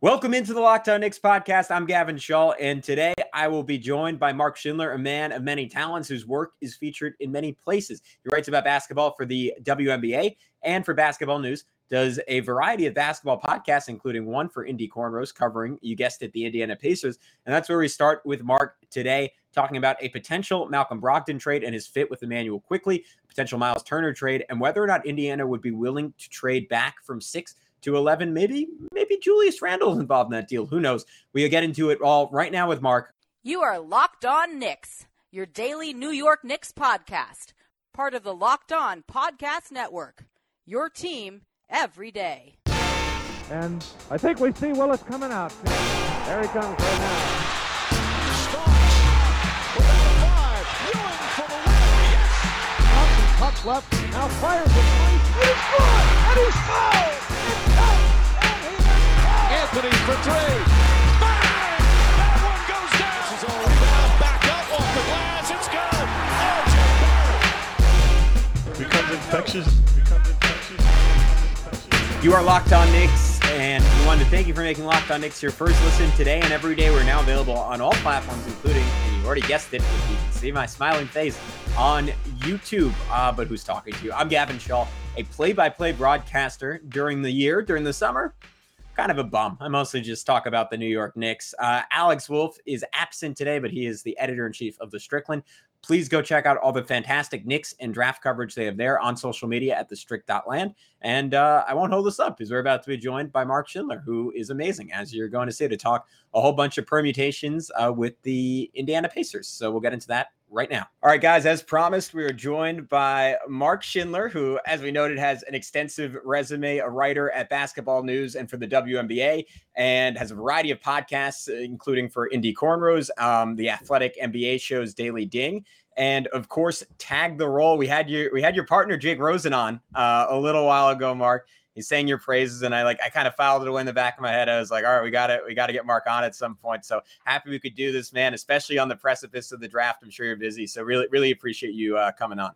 Welcome into the Locked On Knicks podcast. I'm Gavin Shaw, and today I will be joined by Mark Schindler, a man of many talents whose work is featured in many places. He writes about basketball for the WNBA and for basketball news, does a variety of basketball podcasts, including one for Indy Cornrows covering, you guessed it, the Indiana Pacers. And that's where we start with Mark today, talking about a potential Malcolm Brogdon trade and his fit with Immanuel Quickley, potential Miles Turner trade, and whether or not Indiana would be willing to trade back from six to 11. Maybe, maybe Julius Randle's involved in that deal. Who knows? We'll get into it all right now with Mark. You are Locked On Knicks, your daily New York Knicks podcast, part of the Locked On Podcast Network. Your team every day. And I think we see Willis coming out. There he comes right now. Puck left, now fires it. And he's good! And he's fouled! Anthony for three. Bang! That one goes down. This is all rebound. Back up off the glass. It's good. RJ Barrett. becomes infectious. Becomes infectious. infectious. You are Locked On Knicks, and we wanted to thank you for making Locked On Knicks your first listen today and every day. We're now available on all platforms, including, and you already guessed it, if you can see my smiling face on YouTube. Uh, but who's talking to you? I'm Gavin Shaw, a play-by-play broadcaster during the year, during the summer. Kind of a bum. I mostly just talk about the New York Knicks. Uh, Alex Wolf is absent today, but he is the editor in chief of the Strickland. Please go check out all the fantastic Knicks and draft coverage they have there on social media at the strict.land. And uh, I won't hold this up because we're about to be joined by Mark Schindler, who is amazing, as you're going to see, to talk a whole bunch of permutations uh, with the Indiana Pacers. So we'll get into that right now. All right, guys, as promised, we are joined by Mark Schindler, who, as we noted, has an extensive resume, a writer at Basketball News and for the WNBA, and has a variety of podcasts, including for Indy Cornrows, um, the Athletic NBA shows Daily Ding. And of course, tag the role. We had your we had your partner Jake Rosen on uh, a little while ago, Mark. He's saying your praises, and I like I kind of filed it away in the back of my head. I was like, all right, we got it. We got to get Mark on at some point. So happy we could do this, man. Especially on the precipice of the draft. I'm sure you're busy, so really, really appreciate you uh, coming on.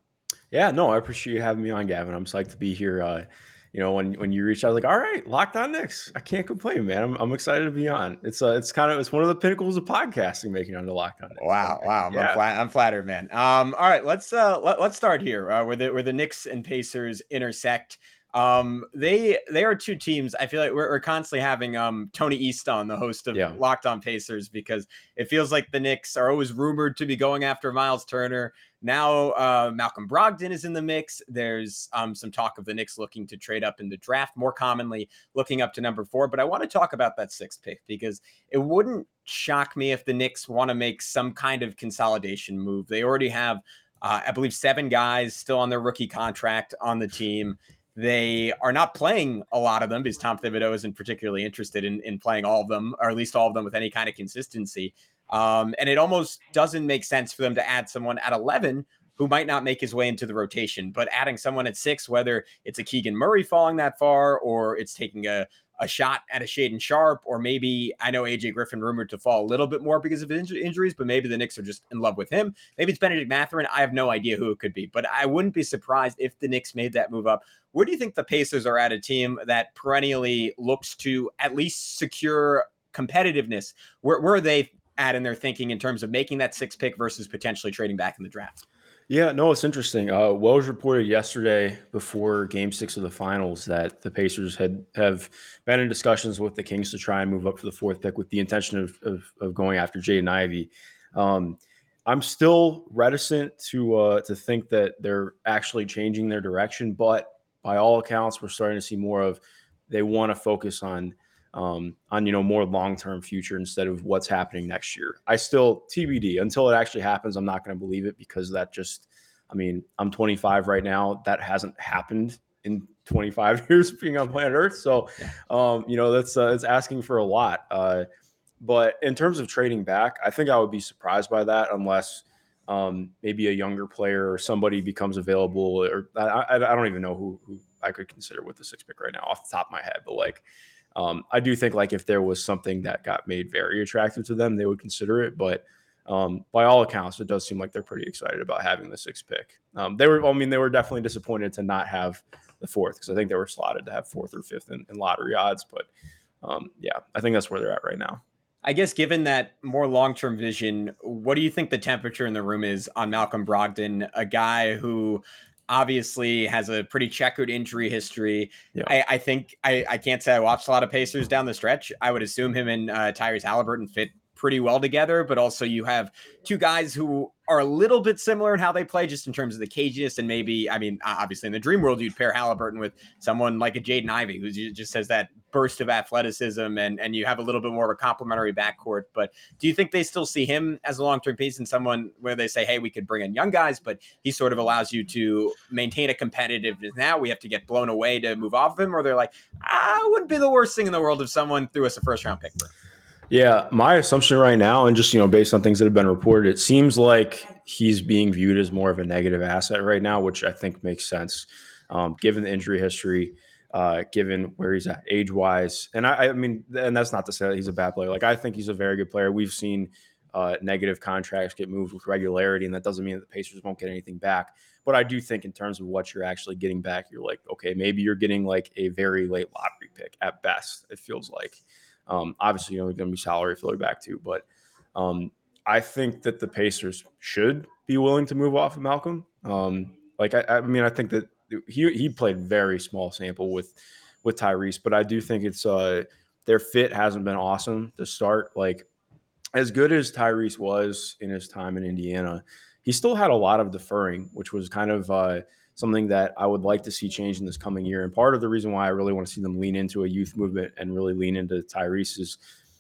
Yeah, no, I appreciate you having me on, Gavin. I'm psyched to be here. Uh, you know, when when you reached out, like, all right, locked on Knicks. I can't complain, man. I'm, I'm excited to be on. It's uh, it's kind of it's one of the pinnacles of podcasting, making on the locked on. Knicks. Wow, wow, I'm, Yeah. flat, I'm flattered, man. Um, all right, let's uh let, let's start here uh, where the where the Knicks and Pacers intersect. Um, they they are two teams. I feel like we're, we're constantly having um Tony East on, the host of Yeah. Locked On Pacers, because it feels like the Knicks are always rumored to be going after Miles Turner. Now uh, Malcolm Brogdon is in the mix. There's um, some talk of the Knicks looking to trade up in the draft, more commonly looking up to number four. But I want to talk about that sixth pick because it wouldn't shock me if the Knicks want to make some kind of consolidation move. They already have, uh, I believe, seven guys still on their rookie contract on the team. They are not playing a lot of them because Tom Thibodeau isn't particularly interested in, in playing all of them, or at least all of them with any kind of consistency. Um, and it almost doesn't make sense for them to add someone at 11 who might not make his way into the rotation, but adding someone at six, whether it's a Keegan Murray falling that far or it's taking a, a shot at a Shaedon Sharpe, or maybe I know AJ Griffin rumored to fall a little bit more because of inju- injuries, but maybe the Knicks are just in love with him. Maybe it's Benedict Mathurin. I have no idea who it could be, but I wouldn't be surprised if the Knicks made that move up. Where do you think the Pacers are at a team that perennially looks to at least secure competitiveness? Where, where are they at in their thinking in terms of making that six pick versus potentially trading back in the draft? Yeah, no, it's interesting. Uh, Wells reported yesterday before Game Six of the Finals that the Pacers had have been in discussions with the Kings to try and move up for the fourth pick with the intention of of, of going after Jaden Ivey. Um, I'm still reticent to uh, to think that they're actually changing their direction, but by all accounts, we're starting to see more of they want to focus on um, on you know more long term future instead of what's happening next year. I still TBD until it actually happens. I'm not going to believe it because that just, I mean, I'm 25 right now. That hasn't happened in 25 years being on planet Earth. So, um, you know, that's uh, it's asking for a lot. Uh, but in terms of trading back, I think I would be surprised by that unless um, maybe a younger player or somebody becomes available. Or I, I, I don't even know who, who I could consider with the six pick right now off the top of my head. But like, um, I do think like if there was something that got made very attractive to them, they would consider it. But um, by all accounts, it does seem like they're pretty excited about having the sixth pick. Um, they were, I mean, they were definitely disappointed to not have the fourth because I think they were slotted to have fourth or fifth in, in lottery odds. But um, yeah, I think that's where they're at right now. I guess given that more long-term vision, what do you think the temperature in the room is on Malcolm Brogdon, a guy who obviously has a pretty checkered injury history. Yeah. I, I, think I, I can't say I watched a lot of Pacers down the stretch. I would assume him and uh, Tyrese Halliburton fit pretty well together, but also you have two guys who are a little bit similar in how they play, just in terms of the caginess. And maybe, I mean, obviously in the dream world, you'd pair Halliburton with someone like a Jaden Ivey, who just has that burst of athleticism, and and you have a little bit more of a complementary backcourt. But do you think they still see him as a long term piece and someone where they say, hey, we could bring in young guys, but he sort of allows you to maintain a competitiveness? Now we have to get blown away to move off of him, or they're like, ah, wouldn't be the worst thing in the world if someone threw us a first round pick. For him. Yeah, my assumption right now, and just you know, based on things that have been reported, it seems like he's being viewed as more of a negative asset right now, which I think makes sense, um, given the injury history, uh, given where he's at age wise. And I, I, mean, and that's not to say that he's a bad player. Like I think he's a very good player. We've seen uh, negative contracts get moved with regularity, and that doesn't mean that the Pacers won't get anything back. But I do think in terms of what you're actually getting back, you're like, okay, maybe you're getting like a very late lottery pick at best. It feels like. Um, obviously, you know, going to be salary filler back too, but um, I think that the Pacers should be willing to move off of Malcolm. Um, like, I, I, mean, I think that he he played very small sample with with Tyrese, but I do think it's uh, their fit hasn't been awesome to start. Like, as good as Tyrese was in his time in Indiana, he still had a lot of deferring, which was kind of uh, something that I would like to see change in this coming year. And part of the reason why I really want to see them lean into a youth movement and really lean into Tyrese is,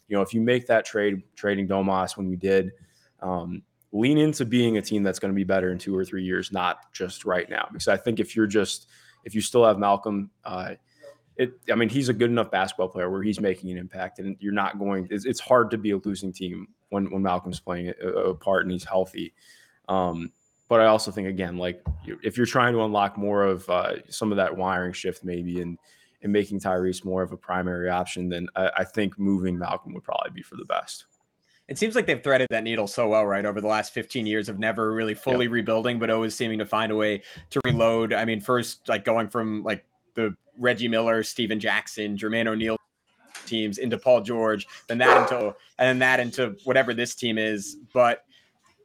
you know, if you make that trade, trading Domas when you did, um, lean into being a team that's going to be better in two or three years, not just right now. Because I think if you're just, if you still have Malcolm, uh, it, I mean, he's a good enough basketball player where he's making an impact, and you're not going. It's, it's hard to be a losing team when when Malcolm's playing a, a part and he's healthy. Um, but I also think again, like if you're trying to unlock more of uh, some of that wiring shift, maybe and and making Tyrese more of a primary option, then I, I, think moving Malcolm would probably be for the best. It seems like they've threaded that needle so well, right, over the last 15 years of never really fully yep. rebuilding, but always seeming to find a way to reload. I mean, first like going from like the Reggie Miller, Stephen Jackson, Jermaine O'Neal teams into Paul George, then that into and then that into whatever this team is, but.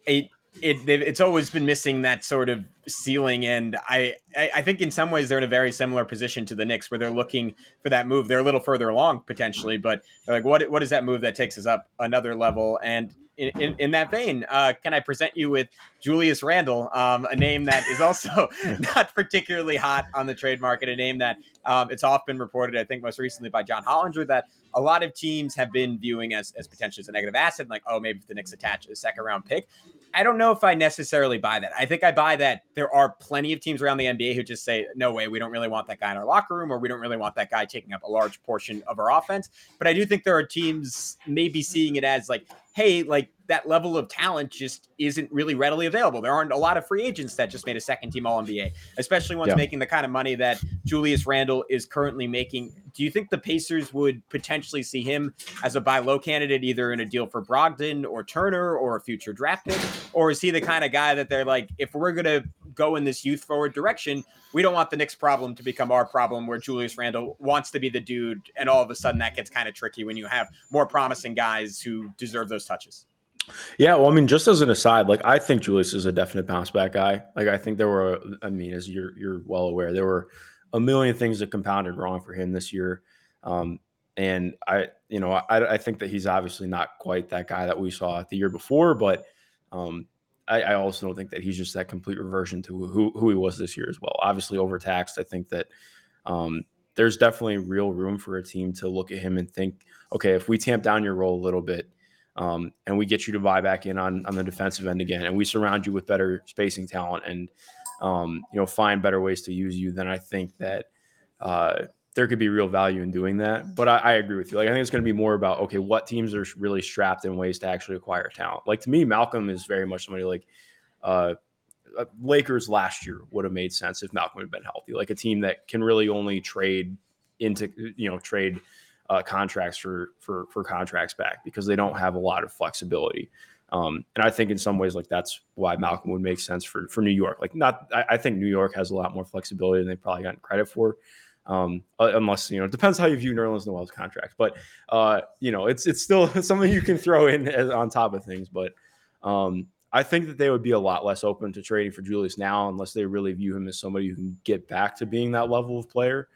It, it it's always been missing that sort of ceiling and I, I think in some ways they're in a very similar position to the Knicks where they're looking for that move. They're a little further along potentially but like what what is that move that takes us up another level? And in, in, in that vein uh, can I present you with Julius Randle um, a name that is also not particularly hot on the trade market a name that um, it's often reported I think most recently by John Hollinger that a lot of teams have been viewing as, as potentially as a negative asset like oh maybe the Knicks attach a second round pick I don't know if I necessarily buy that. I think I buy that there are plenty of teams around the NBA who just say, no way, we don't really want that guy in our locker room, or we don't really want that guy taking up a large portion of our offense. But I do think there are teams maybe seeing it as like, hey, like that level of talent just isn't really readily available. There aren't a lot of free agents that just made a second team All NBA, especially ones yeah. making the kind of money that Julius Randle is currently making. Do you think the Pacers would potentially see him as a buy low candidate, either in a deal for Brogdon or Turner or a future draft pick? Or is he the kind of guy that they're like, if we're going to go in this youth forward direction, we don't want the Knicks problem to become our problem where Julius Randle wants to be the dude. And all of a sudden that gets kind of tricky when you have more promising guys who deserve those touches. Yeah, well, I mean, just as an aside, like I think Julius is a definite bounce back guy. Like I think there were, I mean, as you're you're well aware, there were a million things that compounded wrong for him this year. Um, and I, you know, I, I think that he's obviously not quite that guy that we saw the year before, but um, I, I, also don't think that he's just that complete reversion to who who he was this year as well. Obviously, overtaxed. I think that um, there's definitely real room for a team to look at him and think, okay, if we tamp down your role a little bit um, and we get you to buy back in on on the defensive end again, and we surround you with better spacing talent, and um, you know find better ways to use you. Then I think that uh, there could be real value in doing that. But I, I agree with you. Like I think it's going to be more about okay, what teams are really strapped in ways to actually acquire talent. Like to me, Malcolm is very much somebody like. Uh, uh Lakers last year would have made sense if Malcolm had been healthy, like a team that can really only trade into, you know, trade uh, contracts for for for contracts back because they don't have a lot of flexibility. Um, and I think in some ways, like that's why Malcolm would make sense for for New York. Like, not I, I think New York has a lot more flexibility than they've probably gotten credit for. Um, uh, unless you know, it depends how you view Nerlens Noel's contract, but uh, you know, it's it's still something you can throw in as, on top of things. But um, I think that they would be a lot less open to trading for Julius now unless they really view him as somebody who can get back to being that level of player.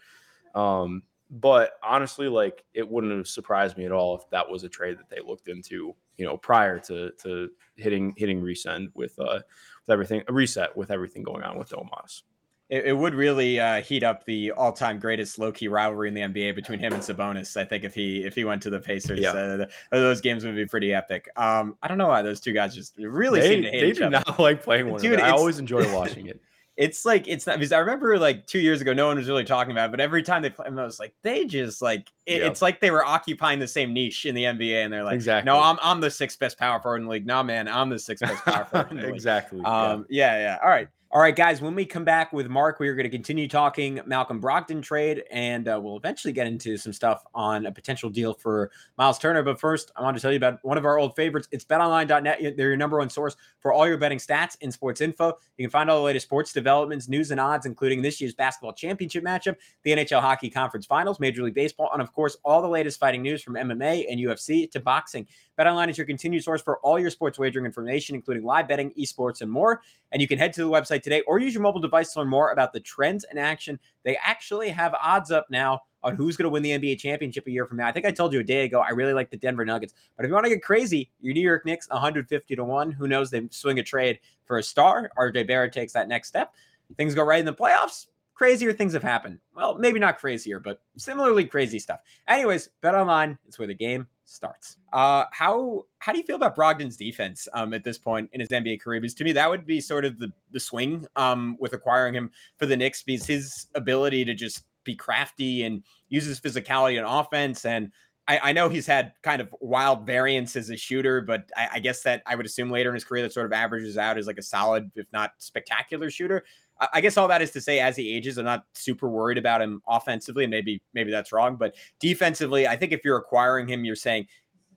Um, but honestly, like it wouldn't have surprised me at all if that was a trade that they looked into, you know, prior to to hitting hitting resend with uh with everything reset with everything going on with Domas. It, it would really uh, heat up the all-time greatest low-key rivalry in the NBA between him and Sabonis. I think if he if he went to the Pacers, Yeah. uh, those games would be pretty epic. Um, I don't know why those two guys just really They, seem to hate they each do other. not like playing one Dude. I always enjoy watching it. it's like it's not because I remember like two years ago, no one was really talking about it, but every time they play, I was like, they just like it, Yeah. it's like they were occupying the same niche in the NBA, and they're like, Exactly. no, I'm I'm the sixth best power forward in the league. No, man, I'm the sixth best power forward in the league. exactly. yeah. Um, yeah, yeah. All right. All right, guys. When we come back with Mark, we are going to continue talking Malcolm Brogdon trade, and uh, we'll eventually get into some stuff on a potential deal for Miles Turner. But first, I want to tell you about one of our old favorites. It's betonline.net. They're your number one source for all your betting stats and sports info. You can find all the latest sports developments, news, and odds, including this year's basketball championship matchup, the NHL Hockey Conference Finals, Major League Baseball, and of course, all the latest fighting news from MMA and UFC to boxing. BetOnline is your continued source for all your sports wagering information, including live betting, esports, and more. And you can head to the website today or use your mobile device to learn more about the trends and action. They actually have odds up now on who's going to win the NBA championship a year from now. I think I told you a day ago, I really like the Denver Nuggets. But if you want to get crazy, your New York Knicks, 150 to 1. Who knows? They swing a trade for a star. RJ Barrett takes that next step. Things go right in the playoffs. Crazier things have happened. Well, maybe not crazier, but similarly crazy stuff. Anyways, bet online. It's where the game starts. Uh, how how do you feel about Brogdon's defense um, at this point in his NBA career? Because to me, that would be sort of the the swing um, with acquiring him for the Knicks, because his ability to just be crafty and use his physicality on offense and I, I know he's had kind of wild variance as a shooter, but I, I guess that I would assume later in his career that sort of averages out as like a solid, if not spectacular shooter. I, guess all that is to say, as he ages, I'm not super worried about him offensively, and maybe maybe that's wrong, but defensively, I think if you're acquiring him, you're saying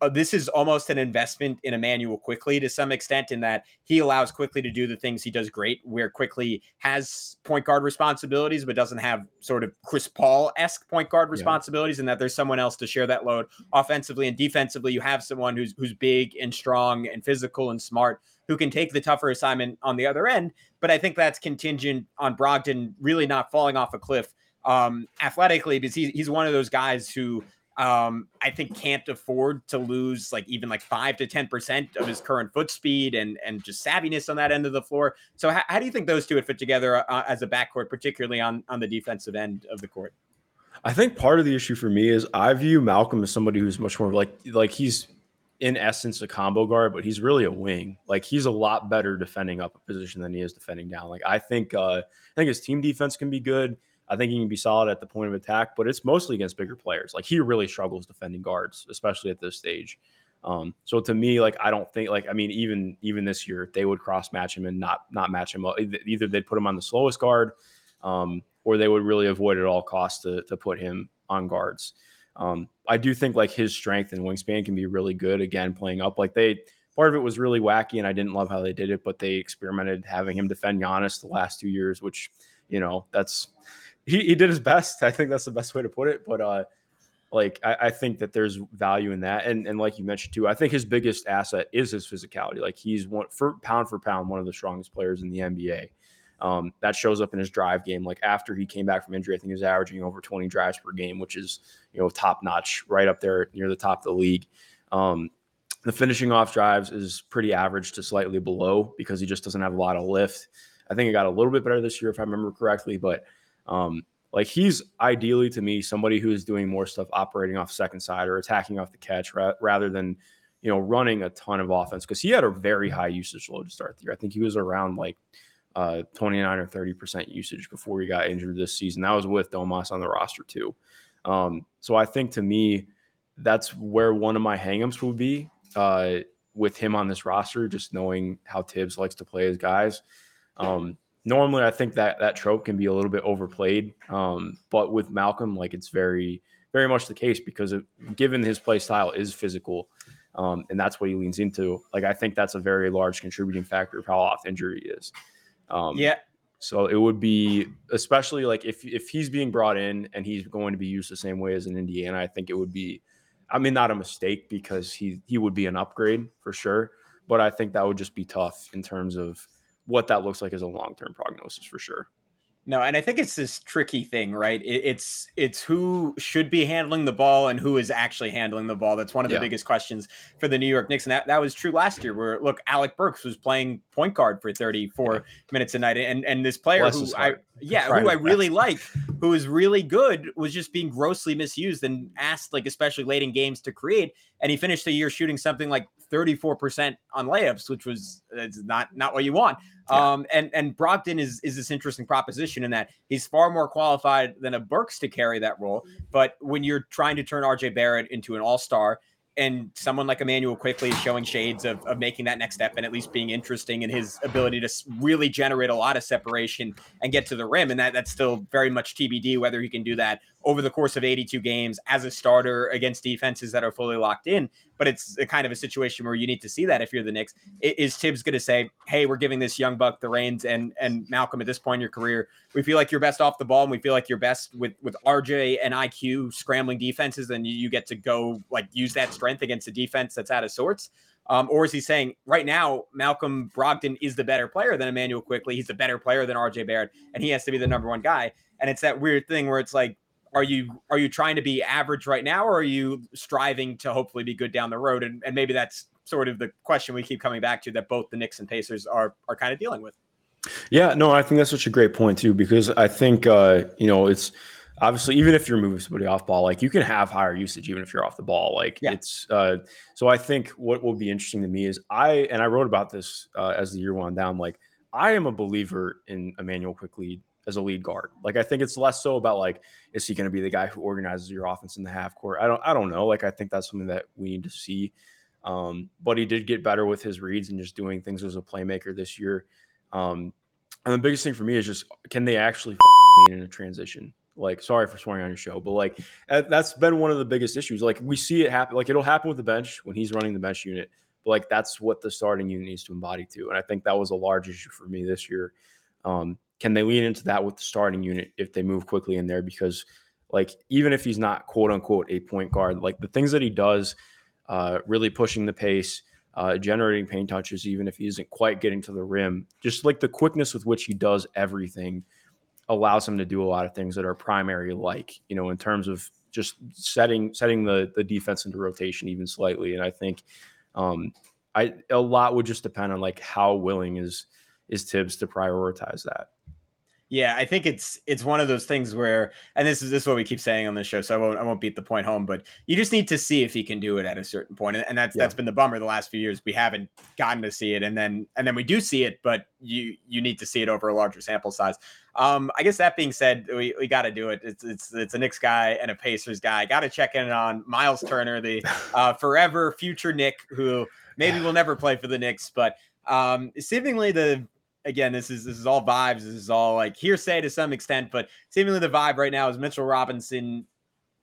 uh, this is almost an investment in Immanuel Quickley to some extent, in that he allows Quickley to do the things he does great, where quickly has point guard responsibilities, but doesn't have sort of Chris Paul esque point guard responsibilities, and that there's someone else to share that load offensively and defensively. You have someone who's who's big and strong and physical and smart who can take the tougher assignment on the other end. But I think that's contingent on Brogdon really not falling off a cliff um, athletically, because he's he's one of those guys who um, I think can't afford to lose like even like five to ten percent of his current foot speed and and just savviness on that end of the floor. So how, how do you think those two would fit together uh, as a backcourt, particularly on on the defensive end of the court? I think part of the issue for me is I view Malcolm as somebody who's much more like like he's in essence a combo guard, but he's really a wing. Like he's a lot better defending up a position than he is defending down. Like I think uh, I think his team defense can be good. I think he can be solid at the point of attack, but it's mostly against bigger players. Like he really struggles defending guards, especially at this stage. Um, so to me, like I don't think like I mean even even this year they would cross match him and not not match him up. Either they'd put him on the slowest guard, um, or they would really avoid at all costs to to put him on guards. Um, I do think like his strength and wingspan can be really good. Again, playing up like they part of it was really wacky, and I didn't love how they did it, but they experimented having him defend Giannis the last two years, which you know that's he, he did his best. I think that's the best way to put it. But uh, like I, I think that there's value in that, and and like you mentioned too, I think his biggest asset is his physicality. Like he's one for pound for pound one of the strongest players in the NBA. Um, that shows up in his drive game. Like after he came back from injury, I think he was averaging over 20 drives per game, which is you know top notch, right up there near the top of the league. Um, the finishing off drives is pretty average to slightly below because he just doesn't have a lot of lift. I think it got a little bit better this year if I remember correctly, but um, like he's ideally to me somebody who is doing more stuff operating off second side or attacking off the catch ra- rather than you know running a ton of offense because he had a very high usage load to start the year. I think he was around like uh, 29 or 30 percent usage before he got injured this season. That was with Domas on the roster too. Um, so I think to me that's where one of my hangups would be uh, with him on this roster, just knowing how Thibs likes to play his guys. Um, normally, I think that that trope can be a little bit overplayed, um, but with Malcolm, like it's very, very much the case because of, given his play style is physical, um, and that's what he leans into. Like I think that's a very large contributing factor of how off injury is. Um, Yeah, So it would be especially like if if he's being brought in and he's going to be used the same way as in Indiana, I think it would be I mean not a mistake because he he would be an upgrade for sure, but I think that would just be tough in terms of what that looks like as a long-term prognosis for sure. No, and I think it's this tricky thing, right? It's it's who should be handling the ball and who is actually handling the ball. That's one of the Yeah. biggest questions for the New York Knicks, and that, that was true last year. Where look, Alec Burks was playing point guard for 34 minutes a night, and and this player Bless who I yeah, who I really like, who is really good, was just being grossly misused and asked like especially late in games to create, and he finished the year shooting something like 34 percent on layups, which was it's not not what you want. Yeah. Um, and and Brogdon is is this interesting proposition in that he's far more qualified than a Burks to carry that role. But when you're trying to turn RJ Barrett into an all star, and someone like Immanuel Quickley is showing shades of, of making that next step and at least being interesting in his ability to really generate a lot of separation and get to the rim. And that that's still very much TBD whether he can do that over the course of 82 games as a starter against defenses that are fully locked in. But it's kind of a situation where you need to see that if you're the Knicks. Is Thibs going to say, "Hey, we're giving this young buck the reins," and and Malcolm at this point in your career, we feel like you're best off the ball, and we feel like you're best with with RJ and IQ scrambling defenses, and you, you get to go like use that strength against a defense that's out of sorts. Um, or is he saying right now Malcolm Brogdon is the better player than Immanuel Quickley? He's the better player than RJ Barrett, and he has to be the number one guy. And it's that weird thing where it's like, are you are you trying to be average right now, or are you striving to hopefully be good down the road? And, and maybe that's sort of the question we keep coming back to that both the Knicks and Pacers are are kind of dealing with. Yeah, no, I think that's such a great point too, because I think uh, you know it's obviously even if you're moving somebody off ball, like you can have higher usage even if you're off the ball. Like Yeah. it's uh, so I think what will be interesting to me is I and I wrote about this uh, as the year wound down. Like I am a believer in Immanuel Quickley as a lead guard. Like I think it's less so about like is he going to be the guy who organizes your offense in the half court? I don't I don't know. Like I think that's something that we need to see. Um, but he did get better with his reads and just doing things as a playmaker this year. Um, and the biggest thing for me is just can they actually lean in a transition? Like, sorry for swearing on your show, but like that's been one of the biggest issues. Like we see it happen. Like it'll happen with the bench when he's running the bench unit. But like that's what the starting unit needs to embody to. And I think that was a large issue for me this year. Um, can they lean into that with the starting unit if they move Quickley in there? Because like even if he's not quote unquote a point guard, like the things that he does, uh, really pushing the pace, uh, generating paint touches, even if he isn't quite getting to the rim, just like the quickness with which he does everything allows him to do a lot of things that are primary like, you know, in terms of just setting setting the the defense into rotation even slightly. And I think um I a lot would just depend on like how willing is is Thibs to prioritize that. Yeah, I think it's it's one of those things where, and this is this is what we keep saying on the show, so I won't I won't beat the point home, but you just need to see if he can do it at a certain point, and, and that's Yeah. that's been the bummer the last few years. We haven't gotten to see it, and then and then we do see it, but you you need to see it over a larger sample size. Um, I guess that being said, we, we got to do it. It's it's it's a Knicks guy and a Pacers guy. Got to check in on Miles Turner, the uh, forever future Nick, who maybe will never play for the Knicks, but um, seemingly the again, this is this is all vibes. This is all like hearsay to some extent, but seemingly the vibe right now is Mitchell Robinson.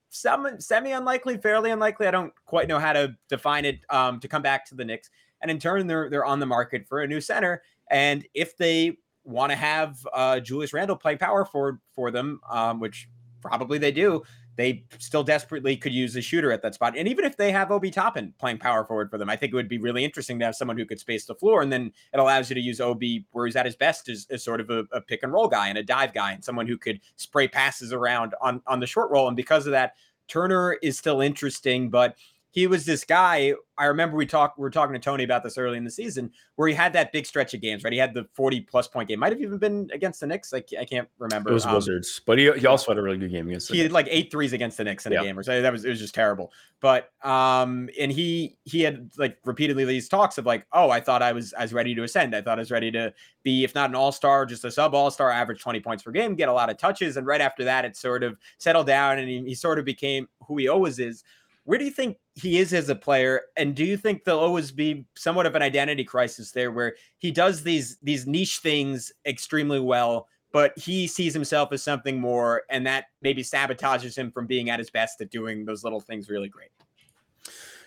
Some semi unlikely, fairly unlikely. I don't quite know how to define it. Um, to come back to the Knicks, and in turn, they're they're on the market for a new center. And if they want to have uh, Julius Randle play power forward for them, um, which probably they do, they still desperately could use a shooter at that spot. And even if they have Obi Toppin playing power forward for them, I think it would be really interesting to have someone who could space the floor. And then it allows you to use Obi where he's at his best as, as sort of a, a pick and roll guy and a dive guy and someone who could spray passes around on, on the short roll. And because of that, Turner is still interesting, but he was this guy. I remember we talked, we were talking to Tony about this early in the season where he had that big stretch of games, right? He had the 40 plus point game. Might have even been against the Knicks. Like I can't remember. It was Um, Wizards, but he, he also had a really good game against. the he had like eight threes against the Knicks in a game or so. That was it was just terrible. But um, and he he had like repeatedly these talks of like, oh, I thought I was I was ready to ascend. I thought I was ready to be, if not an all star, just a sub all star, average twenty points per game, get a lot of touches. And right after that, it sort of settled down, and he, he sort of became who he always is. Where do you think he is as a player? And do you think there'll always be somewhat of an identity crisis there where he does these these niche things extremely well, but he sees himself as something more, and that maybe sabotages him from being at his best at doing those little things really great.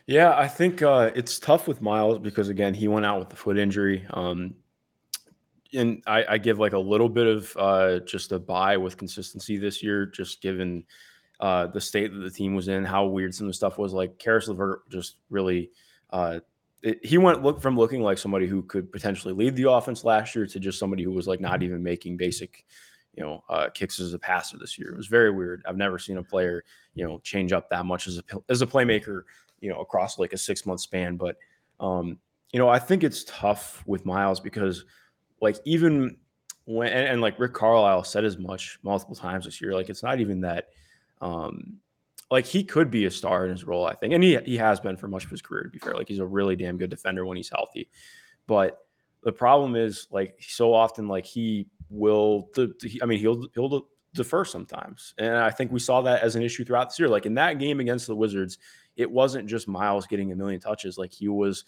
Yeah, I think uh, it's tough with Miles because again, he went out with the foot injury. Um, and I, I give like a little bit of uh, just a buy with consistency this year, just given uh, the state that the team was in, how weird some of the stuff was. Like Caris LeVert just really, uh, it, he went look from looking like somebody who could potentially lead the offense last year to just somebody who was like not even making basic, you know, uh, kicks as a passer this year. It was very weird. I've never seen a player, you know, change up that much as a as a playmaker, you know, across like a six month span. But, um, you know, I think it's tough with Miles because, like, even when and, and like Rick Carlisle said as much multiple times this year, like it's not even that um, like he could be a star in his role, I think, and he he has been for much of his career. To be fair, like he's a really damn good defender when he's healthy. But the problem is, like so often, like he will. I mean, he'll he'll defer sometimes, and I think we saw that as an issue throughout this year. Like in that game against the Wizards, it wasn't just Miles getting a million touches. Like he was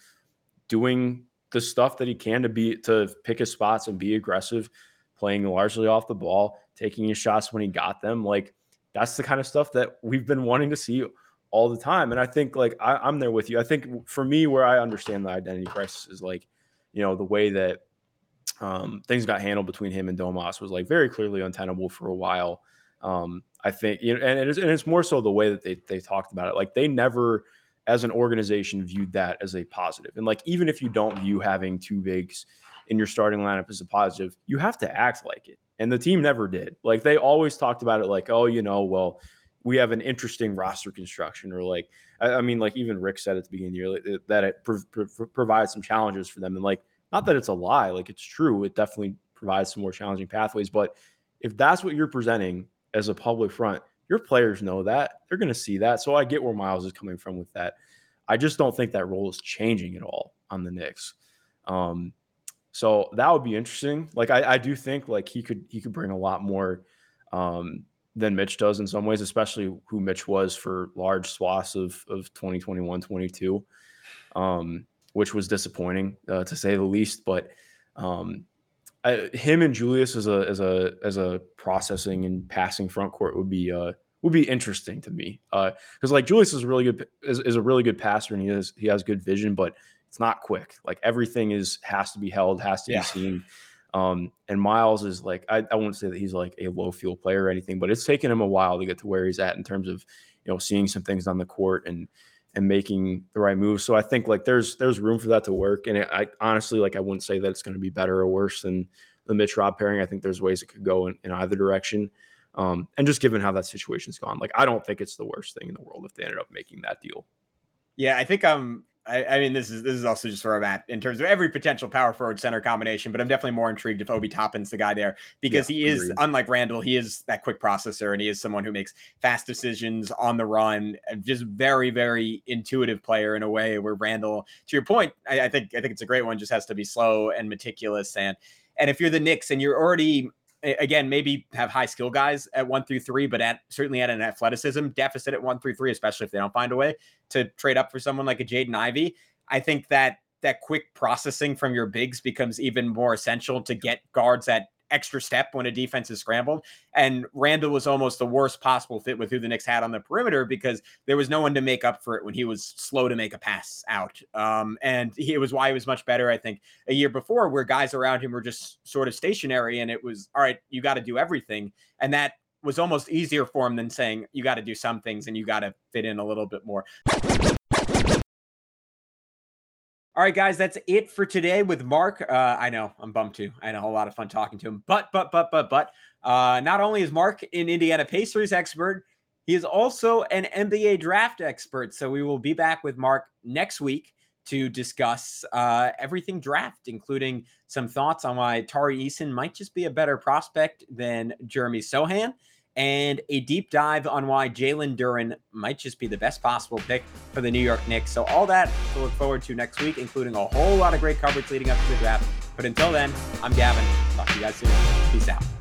doing the stuff that he can to be to pick his spots and be aggressive, playing largely off the ball, taking his shots when he got them. Like that's the kind of stuff that we've been wanting to see all the time. And I think like I, am there with you. I think for me, where I understand the identity crisis is like, you know, the way that um, things got handled between him and Domas was like very clearly untenable for a while. Um, I think, you know, and, it is, and it's more so the way that they they talked about it. Like they never, as an organization, viewed that as a positive. And like even if you don't view having two bigs in your starting lineup as a positive, you have to act like it. And the team never did. Like they always talked about it like, oh, you know, well, we have an interesting roster construction, or like, I, mean, like even Rick said at the beginning of the year that it provides some challenges for them. And like, not that it's a lie, like it's true. It definitely provides some more challenging pathways. But if that's what you're presenting as a public front, your players know that. They're going to see that. So I get where Miles is coming from with that. I just don't think that role is changing at all on the Knicks. Um, so that would be interesting. Like I, I do think like he could he could bring a lot more um, than Mitch does in some ways, especially who Mitch was for large swaths of of 2021, 22, um, which was disappointing uh, to say the least. But um, I, him and Julius as a as a as a processing and passing front court would be uh, would be interesting to me because uh, like Julius is a really good is, is a really good passer and he has he has good vision, but it's not quick. Like everything is has to be held, has to yeah. be seen. Um, and Miles is like I, I won't say that he's like a low fuel player or anything, but it's taken him a while to get to where he's at in terms of you know seeing some things on the court and and making the right moves. So I think like there's there's room for that to work. And I honestly like I wouldn't say that it's going to be better or worse than the Mitch Rob pairing. I think there's ways it could go in, in either direction. Um, and just given how that situation's gone, like I don't think it's the worst thing in the world if they ended up making that deal. Yeah, I think I'm I, I, mean, this is this is also just where I'm at in terms of every potential power forward center combination. But I'm definitely more intrigued if Obi Toppin's the guy there because yeah, he is agreed. unlike Randle, He is that quick processor, and he is someone who makes fast decisions on the run. And just very, very intuitive player in a way where Randle, to your point, I, I think I think it's a great one. Just has to be slow and meticulous, and and if you're the Knicks and you're already again, maybe have high skill guys at one through three, but at certainly at an athleticism deficit at one through three, especially if they don't find a way to trade up for someone like a Jaden Ivey. I think that that quick processing from your bigs becomes even more essential to get guards at extra step when a defense is scrambled. And Randle was almost the worst possible fit with who the Knicks had on the perimeter because there was no one to make up for it when he was slow to make a pass out. Um, and he, it was why he was much better, I think, a year before, where guys around him were just sort of stationary and it was, all right, you got to do everything. And that was almost easier for him than saying, you got to do some things and you got to fit in a little bit more. All right, guys, that's it for today with Mark. Uh, I know I'm bummed too. I had a whole lot of fun talking to him. But, but, but, but, but, uh, not only is Mark an Indiana Pacers expert, he is also an NBA draft expert. So we will be back with Mark next week to discuss uh, everything draft, including some thoughts on why Tari Eason might just be a better prospect than Jeremy Sochan and a deep dive on why Jalen Duren might just be the best possible pick for the New York Knicks. So, all that to look forward to next week, including a whole lot of great coverage leading up to the draft. But until then, I'm Gavin. Talk to you guys soon. Peace out.